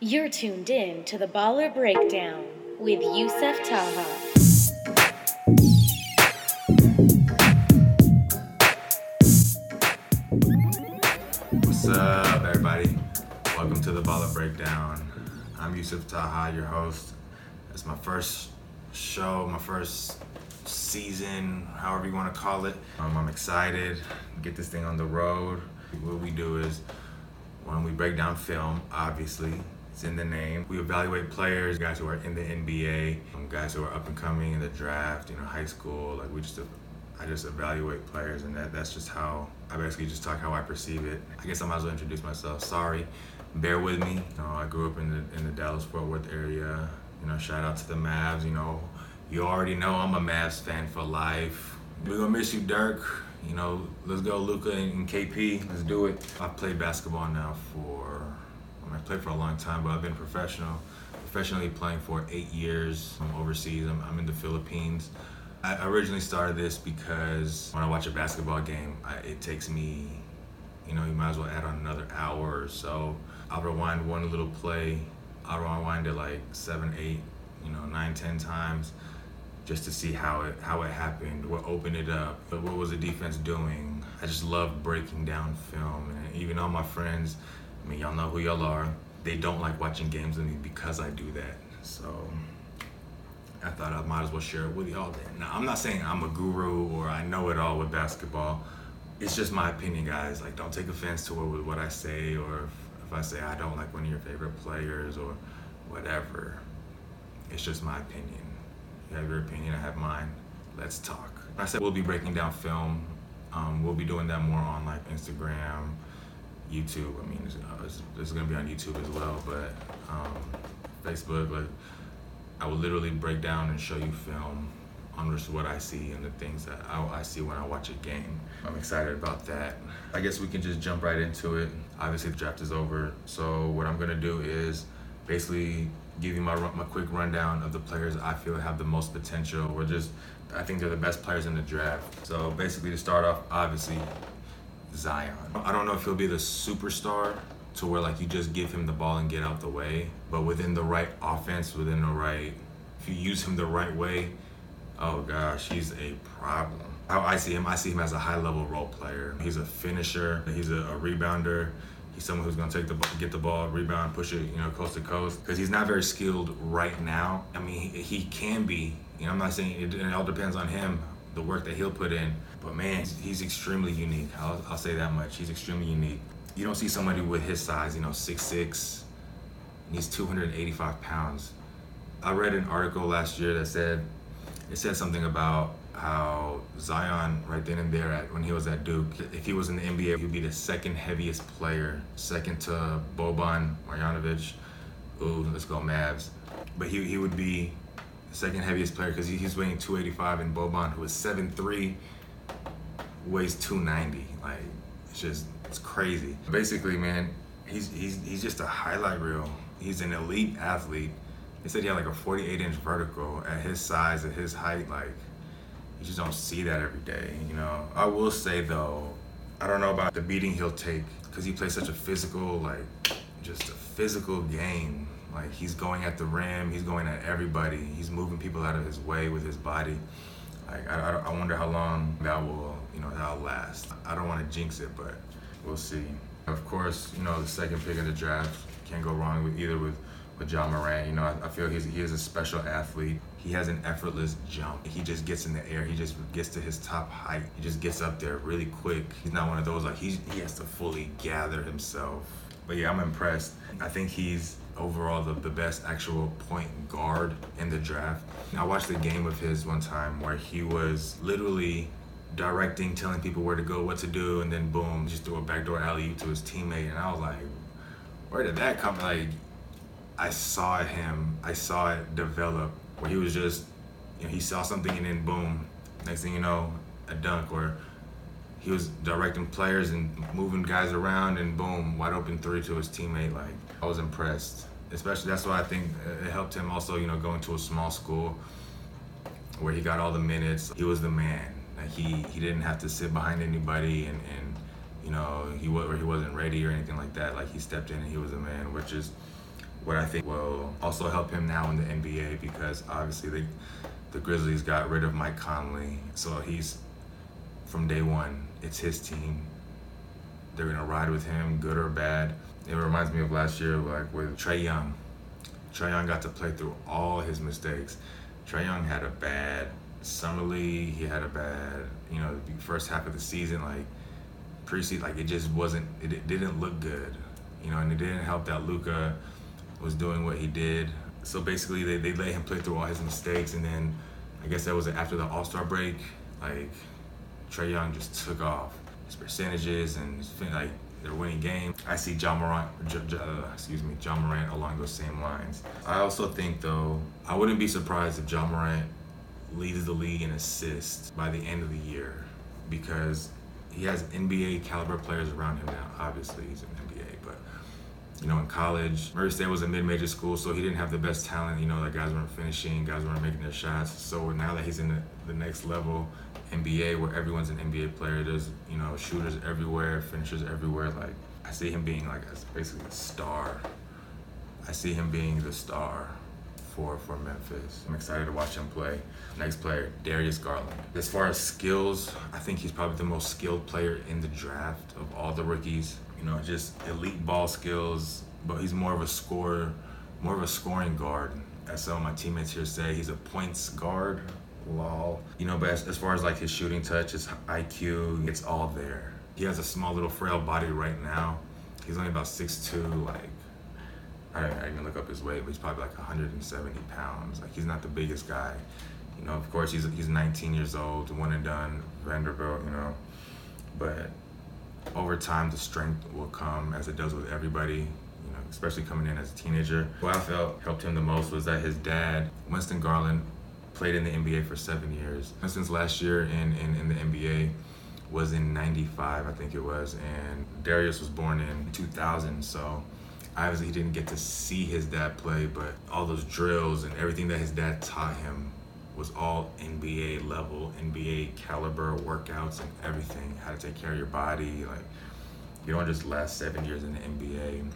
You're tuned in to the Baller Breakdown with Yousef Taha. What's up, everybody? Welcome to the Baller Breakdown. I'm Yousef Taha, your host. It's my first show, my first season, however you want to call it. Um, I'm excited. Get this thing on the road. What we do is when we break down film, obviously, it's in the name. We evaluate players, guys who are in the NBA, um, guys who are up and coming in the draft, you know, high school. Like we just, I just evaluate players, and that, that's just how I basically just talk how I perceive it. I guess I might as well introduce myself. Sorry, bear with me. You know, I grew up in the in the Dallas Fort Worth area. You know, shout out to the Mavs. You know, you already know I'm a Mavs fan for life. We're gonna miss you, Dirk. You know, let's go, Luka and KP. Let's do it. I've played basketball now for, I, played for a long time, but I've been professional, professionally playing for eight years. I'm overseas. I'm, I'm in the Philippines. I originally started this because when I watch a basketball game, I, it takes me, you know, you might as well add on another hour or so. I'll rewind one little play. I'll rewind it like seven, eight, you know, nine, ten times just to see how it how it happened, what opened it up, what was the defense doing. I just love breaking down film, and even all my friends, I mean, y'all know who y'all are. They don't like watching games with me because I do that. So I thought I might as well share it with y'all. Then. Now, I'm not saying I'm a guru or I know it all with basketball. It's just my opinion, guys. Like, don't take offense to with what I say, or if, if I say I don't like one of your favorite players or whatever. It's just my opinion. You have your opinion, I have mine. Let's talk. I said we'll be breaking down film. Um, we'll be doing that more on like Instagram, YouTube. I mean, it's, uh, it's, it's gonna be on YouTube as well, but um, Facebook. Like, I will literally break down and show you film on just what I see and the things that I, I see when I watch a game. I'm excited about that. I guess we can just jump right into it. Obviously, the draft is over, so what I'm gonna do is basically give you my, my quick rundown of the players I feel have the most potential or just I think they're the best players in the draft. So basically to start off, obviously Zion. I don't know if he'll be the superstar to where like you just give him the ball and get out the way, but within the right offense, within the right if you use him the right way, oh gosh, he's a problem. How I see him, I see him as a high level role player. He's a finisher, he's a, a rebounder, He's someone who's going to take the get the ball, rebound, push it, you know, coast to coast. Because he's not very skilled right now. I mean, he, he can be. You know, I'm not saying it, it, all depends on him, the work that he'll put in. But man, he's, extremely unique. I'll, I'll say that much. He's extremely unique. You don't see somebody with his size, you know, six six. He's 285 pounds. I read an article last year that said it said something about how Zion, right then and there, at when he was at Duke, if he was in the NBA, he'd be the second heaviest player, second to Boban Marjanovic. Ooh, let's go Mavs. But he, he would be second heaviest player because he, he's weighing 285, and Boban, who is 7'3", weighs 290. Like, it's just, it's crazy. Basically, man, he's, he's, he's just a highlight reel. He's an elite athlete. They said he had like a 48 inch vertical at his size, at his height, like you just don't see that every day, you know. I will say though, I don't know about the beating he'll take because he plays such a physical, like, just a physical game. Like he's going at the rim, he's going at everybody, he's moving people out of his way with his body. Like I, I wonder how long that will, you know, that'll last. I don't want to jinx it, but we'll see. Of course, you know the second pick in the draft can't go wrong with either with with Ja Morant. You know, I, I feel he's he is a special athlete. He has an effortless jump. He just gets in the air. He just gets to his top height. He just gets up there really quick. He's not one of those like he's, he has to fully gather himself. But yeah, I'm impressed. I think he's overall the, the best actual point guard in the draft. I watched a game of his one time where he was literally directing, telling people where to go, what to do, and then boom, just threw a backdoor alley to his teammate. And I was like, where did that come? Like, I saw him, I saw it develop where he was just, you know, he saw something and then boom, next thing you know, a dunk or he was directing players and moving guys around and boom, wide open three to his teammate. Like I was impressed. Especially that's why I think it helped him also, you know, going to a small school where he got all the minutes. He was the man. Like he he didn't have to sit behind anybody and and you know he was or he wasn't ready or anything like that. Like he stepped in and he was a man, which is what I think will also help him now in the NBA because obviously they, the Grizzlies got rid of Mike Conley, so he's from day one. It's his team. They're gonna ride with him, good or bad. It reminds me of last year, like with Trae Young. Trae Young got to play through all his mistakes. Trae Young had a bad summer league. He had a bad, you know, the first half of the season. Like preseason, like it just wasn't. It, it didn't look good, you know, and it didn't help that Luka was doing what he did. So basically, they, they let him play through all his mistakes, and then I guess that was after the All Star break. Like Trae Young just took off his percentages and like they're winning games. I see Ja Morant, uh, excuse me, Ja Morant along those same lines. I also think though, I wouldn't be surprised if Ja Morant leads the league in assists by the end of the year because he has NBA caliber players around him now. Obviously, he's in NBA, but you know, in college, Murray State was a mid-major school, so he didn't have the best talent. You know, like guys weren't finishing, guys weren't making their shots. So now that he's in the, the next level, NBA, where everyone's an NBA player, there's you know shooters everywhere, finishers everywhere. Like I see him being like a, basically a star. I see him being the star for for Memphis. I'm excited to watch him play. Next player, Darius Garland. As far as skills, I think he's probably the most skilled player in the draft of all the rookies. You know, just elite ball skills, but he's more of a scorer, more of a scoring guard. As some of my teammates here say, he's a points guard. Lol. You know, but as, as far as like his shooting touch, his IQ, it's all there. He has a small little frail body right now. He's only about 6'2", like I, I didn't look up his weight, but he's probably like 170 pounds. Like he's not the biggest guy. You know, of course he's he's 19 years old, one and done, Vanderbilt. You know, but over time the strength will come as it does with everybody. You know, especially coming in as a teenager. What I felt helped him the most was that his dad, Winston Garland, played in the NBA for seven years. Since last year in, in, in the NBA was in 95, I think it was, and Darius was born in 2000, so obviously he didn't get to see his dad play, but all those drills and everything that his dad taught him was all NBA level, NBA caliber workouts and everything. How to take care of your body. Like you don't just last seven years in the NBA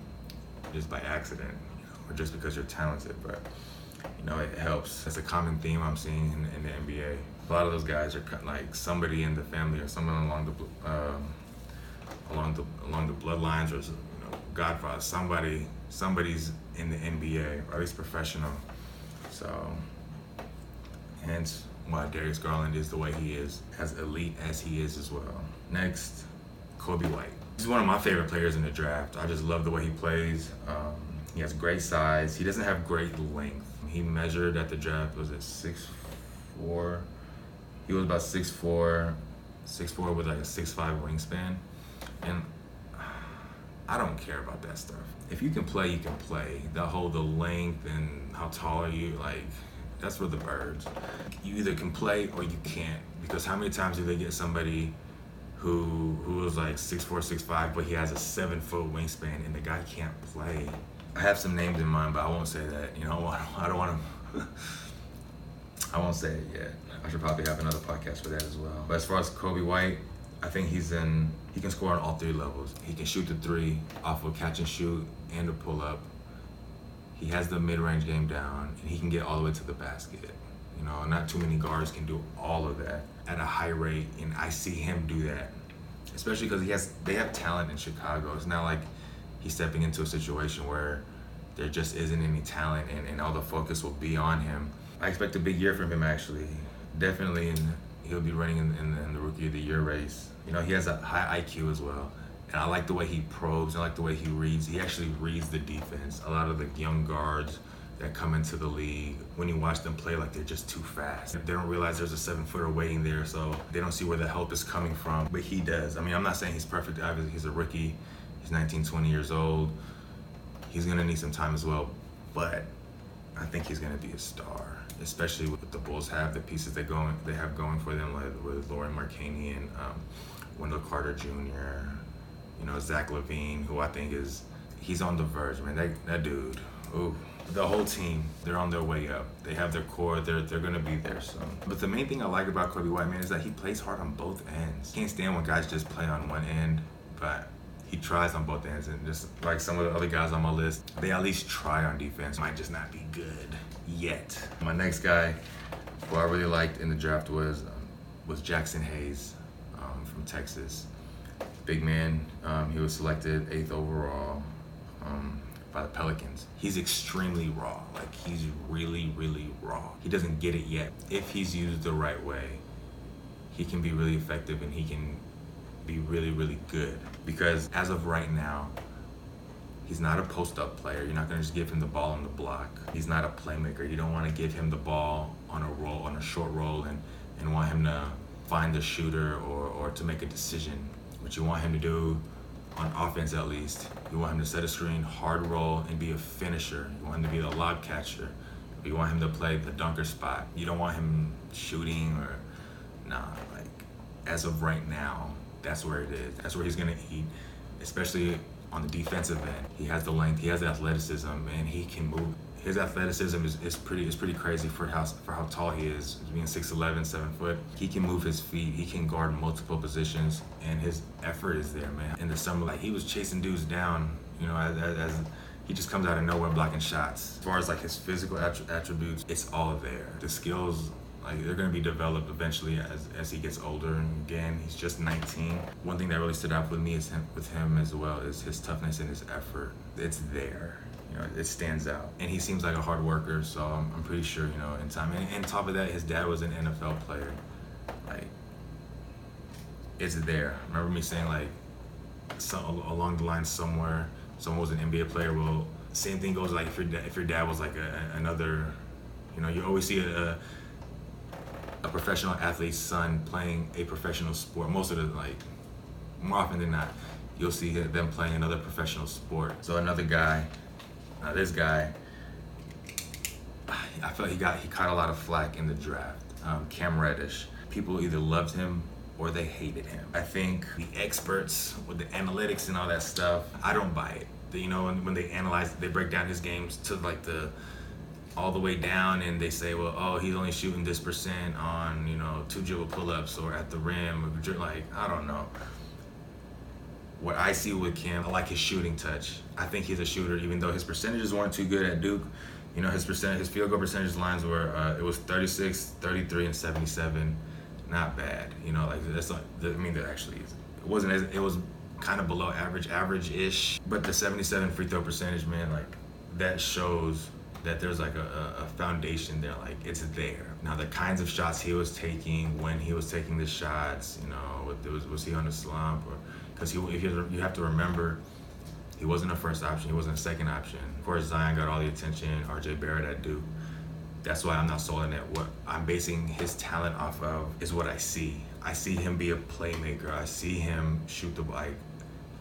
just by accident, you know, or just because you're talented, but you know it helps. That's a common theme I'm seeing in, in the NBA. A lot of those guys are like somebody in the family or someone along the um, along the along the bloodlines or Godfather, somebody, somebody's in the NBA, or at least professional. So, hence why Darius Garland is the way he is, as elite as he is as well. Next, Coby White. He's one of my favorite players in the draft. I just love the way he plays. Um, he has great size. He doesn't have great length. He measured at the draft was it six four. He was about six four, six four with like a six five wingspan, and I don't care about that stuff. If you can play, you can play. The whole the length and how tall are you, like that's for the birds. You either can play or you can't. Because how many times do they get somebody who who was like six four, six five, but he has a seven foot wingspan and the guy can't play? I have some names in mind, but I won't say that. You know, I don't want to. I won't say it yet. I should probably have another podcast for that as well. But as far as Coby White, I think he's in. He can score on all three levels. He can shoot the three off of catch and shoot and a pull up. He has the mid range game down, and he can get all the way to the basket. You know, not too many guards can do all of that at a high rate, and I see him do that, especially because he has. They have talent in Chicago. It's not like he's stepping into a situation where there just isn't any talent, and, and all the focus will be on him. I expect a big year from him actually. Definitely and he'll be running in, in, in, the rookie of the year race. You know, he has a high IQ as well. And I like the way he probes. I like the way he reads. He actually reads the defense. A lot of the young guards that come into the league, when you watch them play, like they're just too fast. They don't realize there's a seven footer waiting there, so they don't see where the help is coming from. But he does. I mean, I'm not saying he's perfect. Obviously, he's a rookie. He's 19, 20 years old. He's gonna need some time as well. But I think he's gonna be a star especially with the Bulls have the pieces they going they have going for them, like with Lauri Markkanen, um, Wendell Carter Jr., you know Zach LaVine, who I think is he's on the verge, man. That that dude, ooh. The whole team, they're on their way up. They have their core. They're they're gonna be there soon. But the main thing I like about Coby White, man, is that he plays hard on both ends. Can't stand when guys just play on one end, but he tries on both ends, and just like some of the other guys on my list, they at least try on defense. Might just not be good yet. My next guy, who I really liked in the draft was um, was Jaxson Hayes um, from Texas. Big man. Um, he was selected eighth overall um, by the Pelicans. He's extremely raw. Like he's really, really raw. He doesn't get it yet. If he's used the right way, he can be really effective and he can be really, really good. Because as of right now, he's not a post up player. You're not going to just give him the ball on the block. He's not a playmaker. You don't want to give him the ball on a roll, on a short roll, and, and want him to find the shooter or, or to make a decision. What you want him to do on offense, at least, you want him to set a screen, hard roll, and be a finisher. You want him to be the lob catcher. You want him to play the dunker spot. You don't want him shooting or, nah, like, as of right now, that's where it is. That's where he's gonna eat, especially on the defensive end. He has the length, he has the athleticism, and he can move. His athleticism is, is pretty is pretty crazy for how for how tall he is. Being 6'11", 7 foot, he can move his feet. He can guard multiple positions, and his effort is there, man. In the summer, like he was chasing dudes down, you know, as, as, as he just comes out of nowhere blocking shots. As far as like his physical attributes, it's all there. The skills like they're gonna be developed eventually as, as he gets older. And again, he's just 19. One thing that really stood out with me is him, with him as well is his toughness and his effort. It's there. You know, it stands out. And he seems like a hard worker, so I'm, I'm pretty sure, you know, in time. And, top of that, his dad was an NFL player. Like, it's there. Remember me saying like, some, along the line somewhere, someone was an NBA player. Well, same thing goes like if your if your dad was like a, another, you know, you always see a, a a professional athlete's son playing a professional sport. Most of the like, more often than not, you'll see them playing another professional sport. So another guy, uh, this guy, I felt he got he caught a lot of flack in the draft. Um, Cam Reddish. People either loved him or they hated him. I think the experts with the analytics and all that stuff, I don't buy it. You know, when, when they analyze, they break down his games to like the all the way down and they say, well, oh, he's only shooting this percent on, you know, two dribble pull-ups or at the rim. Like, I don't know. What I see with Cam, I like his shooting touch. I think he's a shooter, even though his percentages weren't too good at Duke. You know, his percent, his field goal percentage lines were, uh, it was 36, 33, and 77. Not bad. You know, like that's like, I mean, that actually, it wasn't as, it was kind of below average, average-ish. But the 77 free throw percentage, man, like that shows that there's like a, a, foundation there, like it's there. Now the kinds of shots he was taking, when he was taking the shots, you know, was was he on a slump or because he you, have to remember, he wasn't a first option, he wasn't a second option. Of course, Zion got all the attention. R.J. Barrett at Duke. That's why I'm not sold on it. What I'm basing his talent off of is what I see. I see him be a playmaker. I see him shoot the ball.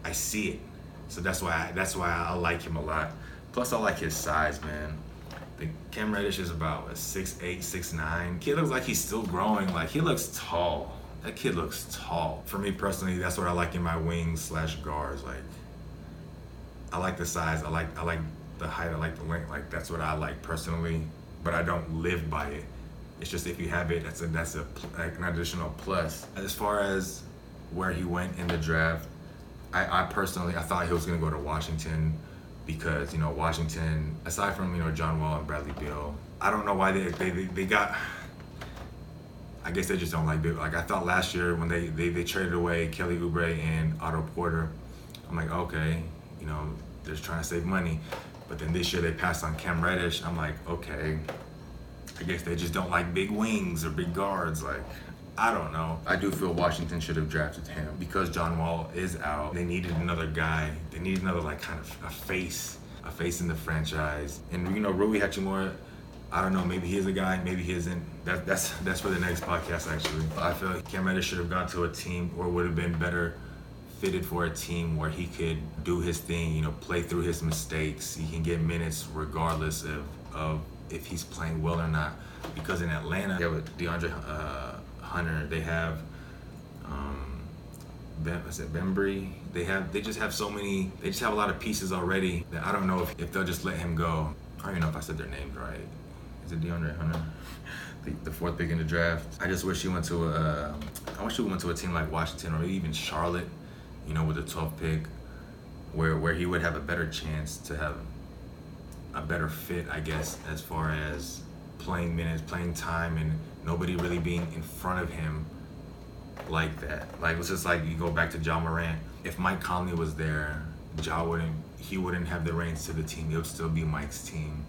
I see it. So that's why I, that's why I like him a lot. Plus, I like his size, man. The Cam Reddish is about what, 6'8", 6'9". Kid looks like he's still growing. Like he looks tall. That kid looks tall. For me personally, that's what I like in my wings slash guards. Like I like the size. I like I like the height. I like the length. Like that's what I like personally. But I don't live by it. It's just if you have it, that's a that's a like an additional plus. As far as where he went in the draft, I, I personally I thought he was gonna go to Washington because you know Washington, aside from you know John Wall and Bradley Beal, I don't know why they they, they got. I guess they just don't like Beal. Like I thought last year when they, they, they traded away Kelly Oubre and Otto Porter, I'm like okay, you know they're trying to save money, but then this year they passed on Cam Reddish. I'm like okay, I guess they just don't like big wings or big guards. Like I don't know. I do feel Washington should have drafted him because John Wall is out. They needed another guy. They needed another like kind of a face, a face in the franchise. And you know, Rui Hachimura, I don't know. Maybe he's a guy. Maybe he isn't. That, that's that's for the next podcast. Actually, I feel like Cam Reddish should have gone to a team or would have been better fitted for a team where he could do his thing. You know, play through his mistakes. He can get minutes regardless of of if he's playing well or not. Because in Atlanta, yeah, with DeAndre. Uh, Hunter. They have um, ben, I said Bembry. They have they just have so many. They just have a lot of pieces already that I don't know if, if they'll just let him go. I don't even know if I said their names right. Is it DeAndre Hunter? The, the fourth pick in the draft. I just wish he went to a. I wish he went to a team like Washington or even Charlotte. You know, with the 12th pick. where where he would have a better chance to have a better fit, I guess, as far as playing minutes, playing time, and nobody really being in front of him like that. Like it's just like you go back to Ja Morant. If Mike Conley was there, Ja wouldn't he wouldn't have the reins to the team. It would still be Mike's team,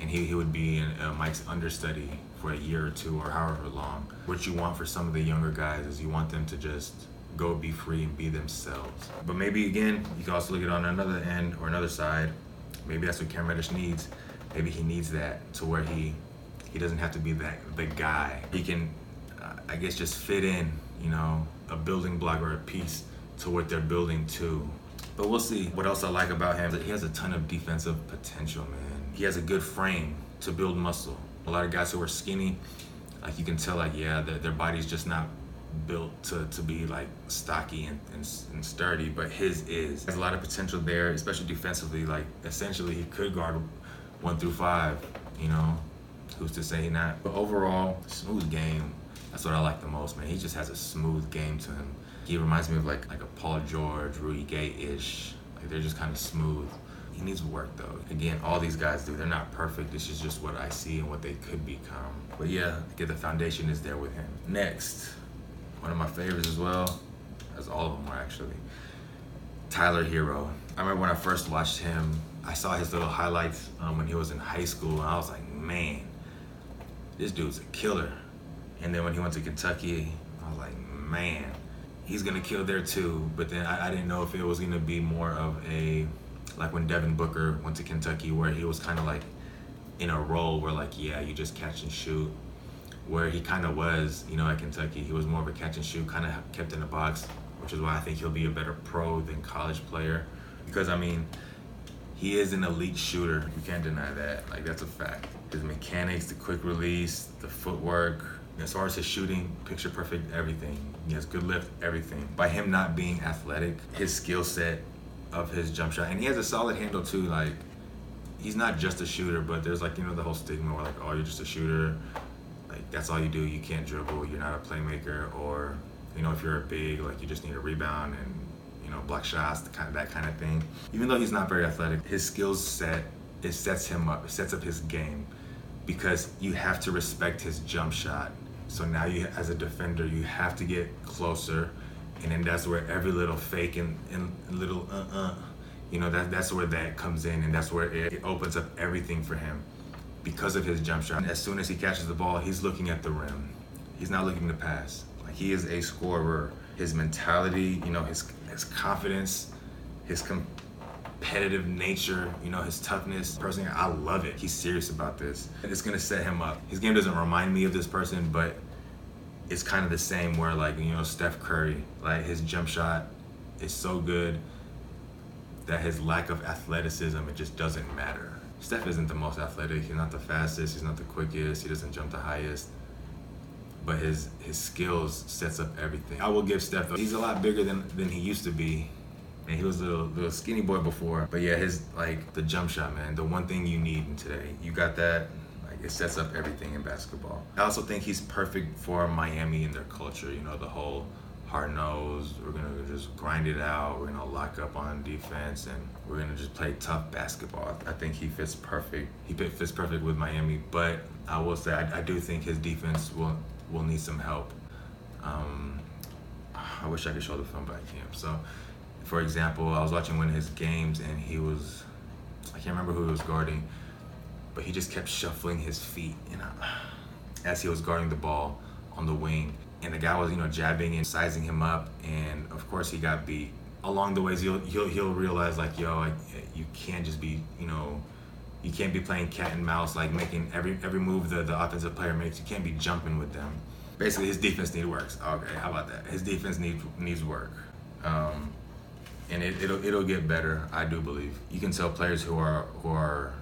and he, he would be in uh, Mike's understudy for a year or two or however long. What you want for some of the younger guys is you want them to just go be free and be themselves. But maybe again, you can also look at it on another end or another side. Maybe that's what Cam Reddish needs. Maybe he needs that to where he he doesn't have to be that the guy. He can, uh, I guess, just fit in. You know, a building block or a piece to what they're building to. But we'll see. What else I like about him he has a ton of defensive potential, man. He has a good frame to build muscle. A lot of guys who are skinny, like you can tell, like yeah, their, their body's just not built to, to be like stocky and, and, and sturdy, but his is. There's a lot of potential there, especially defensively. Like essentially, he could guard one through five. You know, who's to say not? But overall, smooth game. That's what I like the most, man. He just has a smooth game to him. He reminds me of like like a Paul George, Rudy Gay ish. Like they're just kind of smooth. He needs work though. Again, all these guys do. They're not perfect. This is just what I see and what they could become. But yeah, get the foundation is there with him. Next, one of my favorites as well, as all of them are actually, Tyler Herro. I remember when I first watched him, I saw his little highlights um, when he was in high school, and I was like, man, this dude's a killer. And then when he went to Kentucky, I was like, man, he's gonna kill there too. But then I, I didn't know if it was gonna be more of a like when Devin Booker went to Kentucky, where he was kind of like in a role where like, yeah, you just catch and shoot. Where he kind of was, you know, at Kentucky, he was more of a catch and shoot, kind of kept in the box, which is why I think he'll be a better pro than college player. Because I mean, he is an elite shooter. You can't deny that. Like that's a fact. His mechanics, the quick release, the footwork, as far as his shooting, picture perfect everything. He has good lift, everything. By him not being athletic, his skill set of his jump shot, and he has a solid handle too. Like he's not just a shooter, but there's like you know the whole stigma where like oh you're just a shooter, like that's all you do. You can't dribble. You're not a playmaker, or you know if you're a big like you just need a rebound and you know block shots, the kind of that kind of thing. Even though he's not very athletic, his skill set it sets him up. It sets up his game because you have to respect his jump shot. So now you, as a defender, you have to get closer, and then that's where every little fake and, and little uh-uh, you know, that that's where that comes in, and that's where it, it opens up everything for him because of his jump shot. As soon as he catches the ball, he's looking at the rim. He's not looking to pass. Like he is a scorer. His mentality, you know, his his confidence, his competitive nature, you know, his toughness. Personally, I love it. He's serious about this. And It's gonna set him up. His game doesn't remind me of this person, but it's kind of the same where like, you know, Steph Curry, like his jump shot is so good that his lack of athleticism, it just doesn't matter. Steph isn't the most athletic, he's not the fastest, he's not the quickest, he doesn't jump the highest. But his his skills sets up everything. I will give Steph he's a lot bigger than than he used to be. And he was a little, skinny boy before. But yeah, his like the jump shot, man, the one thing you need in today. You got that, like it sets up everything in basketball. I also think he's perfect for Miami and their culture, you know, the whole hard nose. We're gonna just grind it out. We're gonna lock up on defense, and we're gonna just play tough basketball. I think he fits perfect. He fits perfect with Miami, but I will say I, I do think his defense will will need some help. Um, I wish I could show the film, but I can't. So, for example, I was watching one of his games, and he was I can't remember who he was guarding, but he just kept shuffling his feet, you know, as he was guarding the ball on the wing. And the guy was you know jabbing and sizing him up. And of course he got beat. Along the ways he'll he'll, he'll realize like yo I, you can't just be you know you can't be playing cat and mouse like making every every move the, the offensive player makes you can't be jumping with them. Basically his defense needs work okay how about that? His defense needs needs work. Um, and it, it'll it'll get better I do believe you can tell players who are who are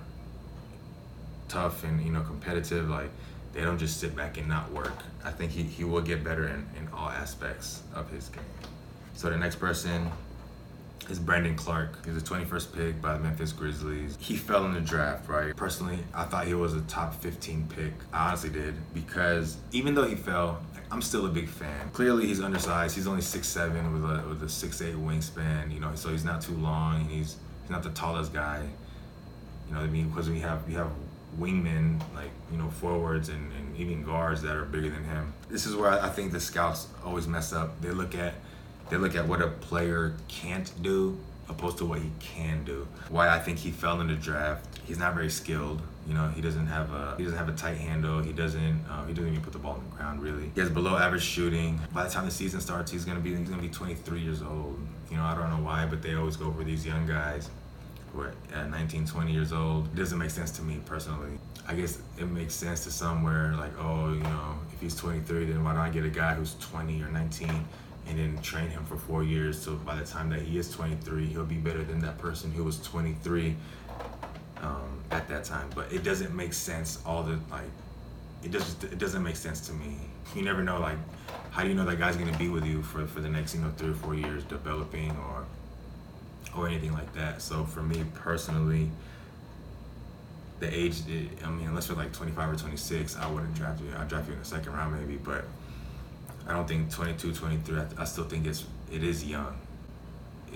tough and you know competitive like they don't just sit back and not work. I think he, he will get better in, in all aspects of his game. So the next person is Brandon Clarke. He's the 21st pick by the Memphis Grizzlies. He fell in the draft, right? Personally, I thought he was a top 15 pick. I honestly did because even though he fell, I'm still a big fan. Clearly, he's undersized. He's only six seven with a with a 6'8 wingspan. You know, so he's not too long. He's he's not the tallest guy. You know what I mean? Because we have we have wingmen like you know forwards and, and even guards that are bigger than him. This is where I think the scouts always mess up. They look at they look at what a player can't do opposed to what he can do. Why I think he fell in the draft. He's not very skilled. You know, he doesn't have a he doesn't have a tight handle. He doesn't uh, he doesn't even put the ball on the ground really. He has below average shooting. By the time the season starts, he's gonna be he's gonna be 23 years old. You know, I don't know why, but they always go for these young guys who are at 19, 20 years old. It doesn't make sense to me personally. I guess it makes sense to somewhere like, oh, you know, if he's 23, then why don't I get a guy who's 20 or 19 and then train him for four years so by the time that he is 23, he'll be better than that person who was 23 um, at that time. But it doesn't make sense all the like. It doesn't. It doesn't make sense to me. You never know like how do you know that guy's gonna be with you for, for the next you know three or four years developing or or anything like that. So for me personally, the age, I mean, unless you're like 25 or 26, I wouldn't draft you. I'd draft you in the second round maybe, but I don't think 22, 23. I, I still think it's it is young.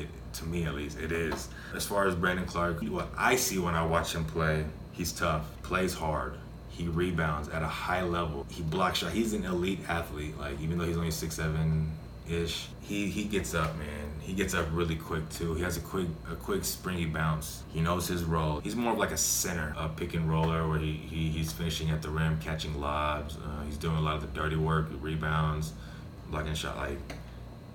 It, to me at least, it is. As far as Brandon Clarke, what I see when I watch him play, he's tough, plays hard. He rebounds at a high level. He blocks shot. He's an elite athlete. Like even though he's only six seven ish, he he gets up, man. He gets up really quick too. He has a quick a quick springy bounce. He knows his role. He's more of like a center, a pick and roller where he, he he's finishing at the rim, catching lobs. Uh, he's doing a lot of the dirty work, rebounds, blocking shot. Like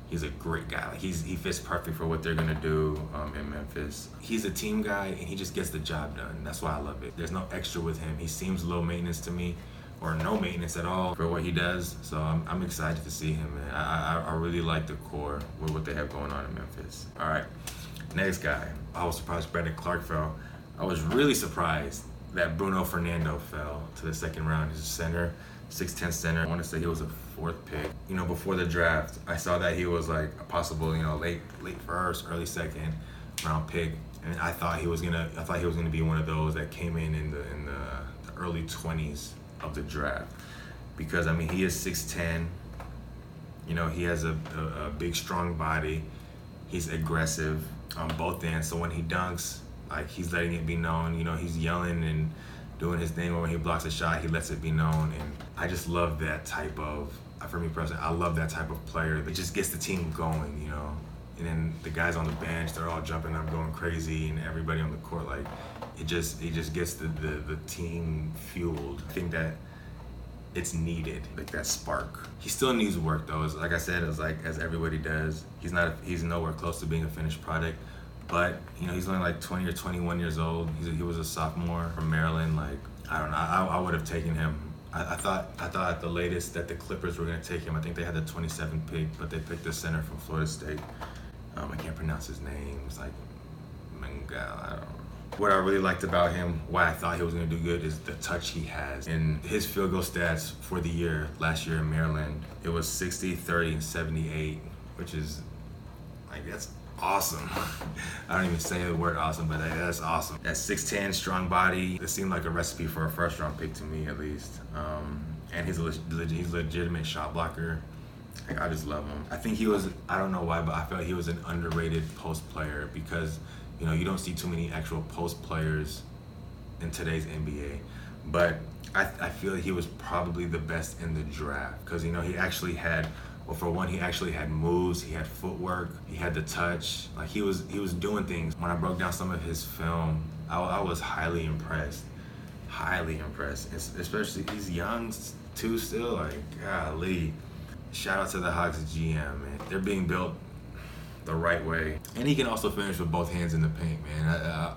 he's a great guy. Like he's he fits perfect for what they're gonna do um, in Memphis. He's a team guy and he just gets the job done. That's why I love it. There's no extra with him. He seems low maintenance to me, or no maintenance at all for what he does. So I'm, I'm excited to see him. Man. I, I I really like the core with what they have going on in Memphis. All right, next guy. I was surprised Brandon Clarke fell. I was really surprised that Bruno Fernando fell to the second round. He's a center. 6'10 center. I want to say he was a fourth pick. You know, before the draft, I saw that he was like a possible, you know, late late first, early second round pick. And I thought he was gonna I thought he was gonna be one of those that came in in the in the, the early twenties of the draft. Because I mean he is 6'10. You know, he has a, a, a big strong body. He's aggressive on both ends. So when he dunks, like he's letting it be known, you know, he's yelling and doing his thing. Or when he blocks a shot, he lets it be known. And I just love that type of, uh, for me personally, I love that type of player that just gets the team going, you know. And then the guys on the bench, they're all jumping up, going crazy, and everybody on the court, like, it just it just gets the, the, the team fueled. I think that it's needed, like that spark. He still needs work though. It's, like I said, it's like as everybody does. He's not he's nowhere close to being a finished product. But you know, he's only like 20 or 21 years old. He's he was a sophomore from Maryland. Like I don't know, I, I would have taken him. I, I, thought I thought at the latest that the Clippers were gonna take him. I think they had the 27th pick, but they picked the center from Florida State. Um, I can't pronounce his name. It's like Mangal. I don't. What I really liked about him, why I thought he was gonna do good, is the touch he has. And his field goal stats for the year, last year in Maryland, it was 60, 30, and 78, which is like that's awesome. I don't even say the word awesome, but that's awesome. That 6'10", strong body, it seemed like a recipe for a first round pick to me at least. Um, and he's a, leg- he's a legitimate shot blocker. Like, I just love him. I think he was, I don't know why, but I felt he was an underrated post player because, you know, you don't see too many actual post players in today's NBA. But I, I feel he was probably the best in the draft because, you know, he actually had well, for one, he actually had moves. He had footwork. He had the touch. Like he was, he was doing things. When I broke down some of his film, I, I was highly impressed. Highly impressed. especially he's young too. Still, like golly. Shout out to the Hawks GM, man. They're being built the right way, and he can also finish with both hands in the paint, man. I, I,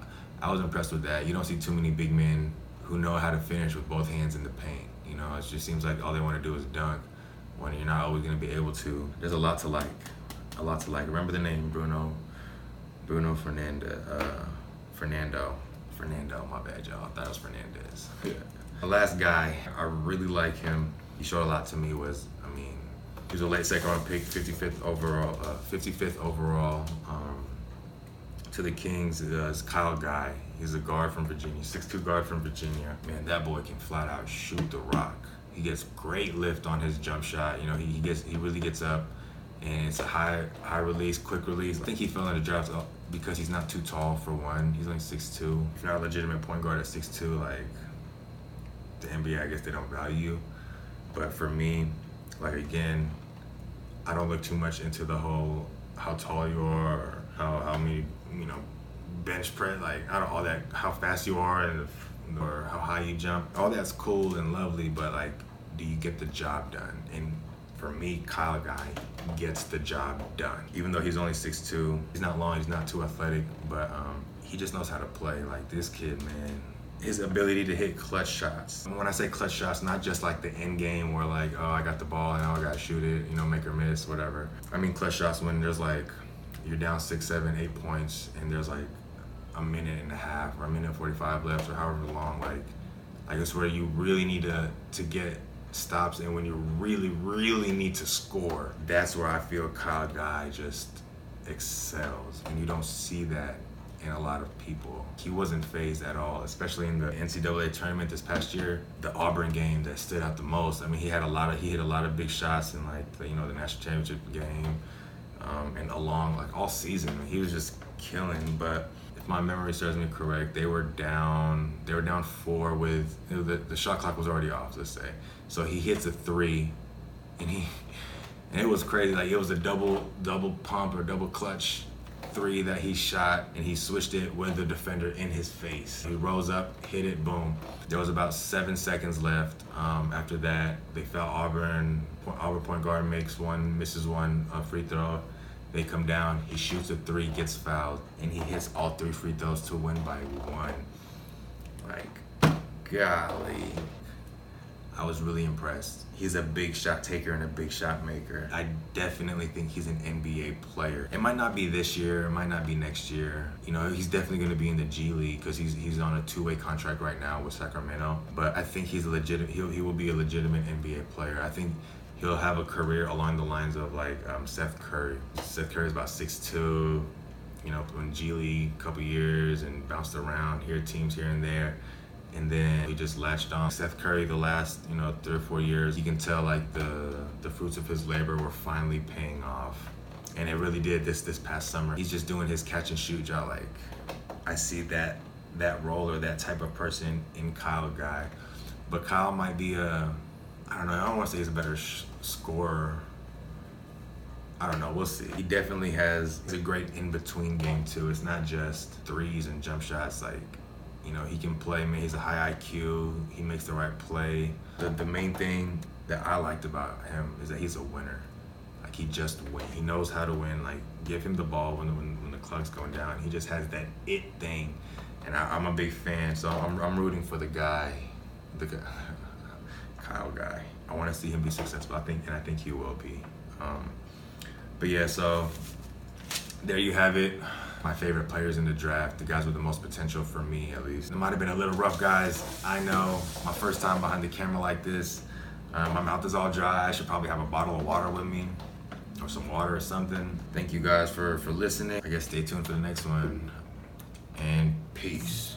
I was impressed with that. You don't see too many big men who know how to finish with both hands in the paint. You know, it just seems like all they want to do is dunk when you're not always going to be able to. There's a lot to like. A lot to like. Remember the name Bruno Bruno Fernandez. Uh, Fernando. Fernando, my bad, y'all. I thought it was Fernandez. Yeah. The last guy, I really like him. He showed a lot to me was, I mean, he was a late second round pick, 55th overall, uh, 55th overall um, to the Kings. Uh, is Kyle Guy. He's a guard from Virginia, 6'2 guard from Virginia. Man, that boy can flat out shoot the rock He gets great lift on his jump shot. You know, he, he gets he really gets up, and it's a high high release, quick release. I think he fell in the draft uh, because he's not too tall for one. He's only 6'2". If you're not a legitimate point guard at 6'2", like the NBA, I guess they don't value you. But for me, like again, I don't look too much into the whole how tall you are or how how many you know bench press like I don't all that how fast you are and or how high you jump. All that's cool and lovely, but like, do you get the job done? And for me, Kyle Guy gets the job done. Even though he's only 6'2", he's not long, he's not too athletic, but um, he just knows how to play. Like this kid, man, his ability to hit clutch shots. And when I say clutch shots, not just like the end game where like, oh, I got the ball and now I gotta shoot it, you know, make or miss, whatever. I mean clutch shots when there's like, you're down six, seven, eight points and there's like a minute and a half or a minute 45 left or however long, like, like it's where you really need to, to get stops and when you really, really need to score, that's where I feel Kyle Guy just excels. And you don't see that in a lot of people. He wasn't fazed at all, especially in the NCAA tournament this past year. The Auburn game that stood out the most. I mean, he had a lot of he hit a lot of big shots in like the, you know the national championship game, um, and along like all season he was just killing. But my memory serves me correct, they were down they were down four with the the shot clock was already off. Let's say so he hits a three, and he and it was crazy. Like it was a double double pump or double clutch three that he shot and he switched it with the defender in his face. He rose up, hit it, boom. There was about seven seconds left. Um, after that, they foul Auburn. Auburn point guard makes one, misses one uh, free throw. They come down, he shoots a three, gets fouled, and he hits all three free throws to win by one. Like, golly. I was really impressed. He's a big shot taker and a big shot maker. I definitely think he's an NBA player. It might not be this year, it might not be next year. You know, he's definitely going to be in the G League because he's he's on a two-way contract right now with Sacramento. But I think he's legit. He'll, he will be a legitimate NBA player. I think he'll have a career along the lines of like um, Seth Curry. Seth Curry is about 6'2", you know, in G League a couple years and bounced around here teams here and there and then he just latched on. Seth Curry, the last you know three or four years, you can tell like the the fruits of his labor were finally paying off, and it really did this this past summer. He's just doing his catch and shoot job. Like I see that that role or that type of person in Kyle Guy, but Kyle might be a I don't know. I don't want to say he's a better sh- scorer. I don't know. We'll see. He definitely has a great in between game too. It's not just threes and jump shots. Like you know, he can play, man. He's a high IQ. He makes the right play. The, the main thing that I liked about him is that he's a winner. Like, he just win. He knows how to win. Like, give him the ball when, when, when the clock's going down. He just has that it thing. And I, am a big fan, so I'm, I'm rooting for the guy, the guy, Kyle guy. I want to see him be successful. I think, and I think he will be. Um, but yeah, so there you have it my favorite players in the draft, the guys with the most potential for me at least. It might have been a little rough, guys. I know, my first time behind the camera like this. Uh, my mouth is all dry. I should probably have a bottle of water with me or some water or something. Thank you guys for, for listening. I guess stay tuned for the next one and peace.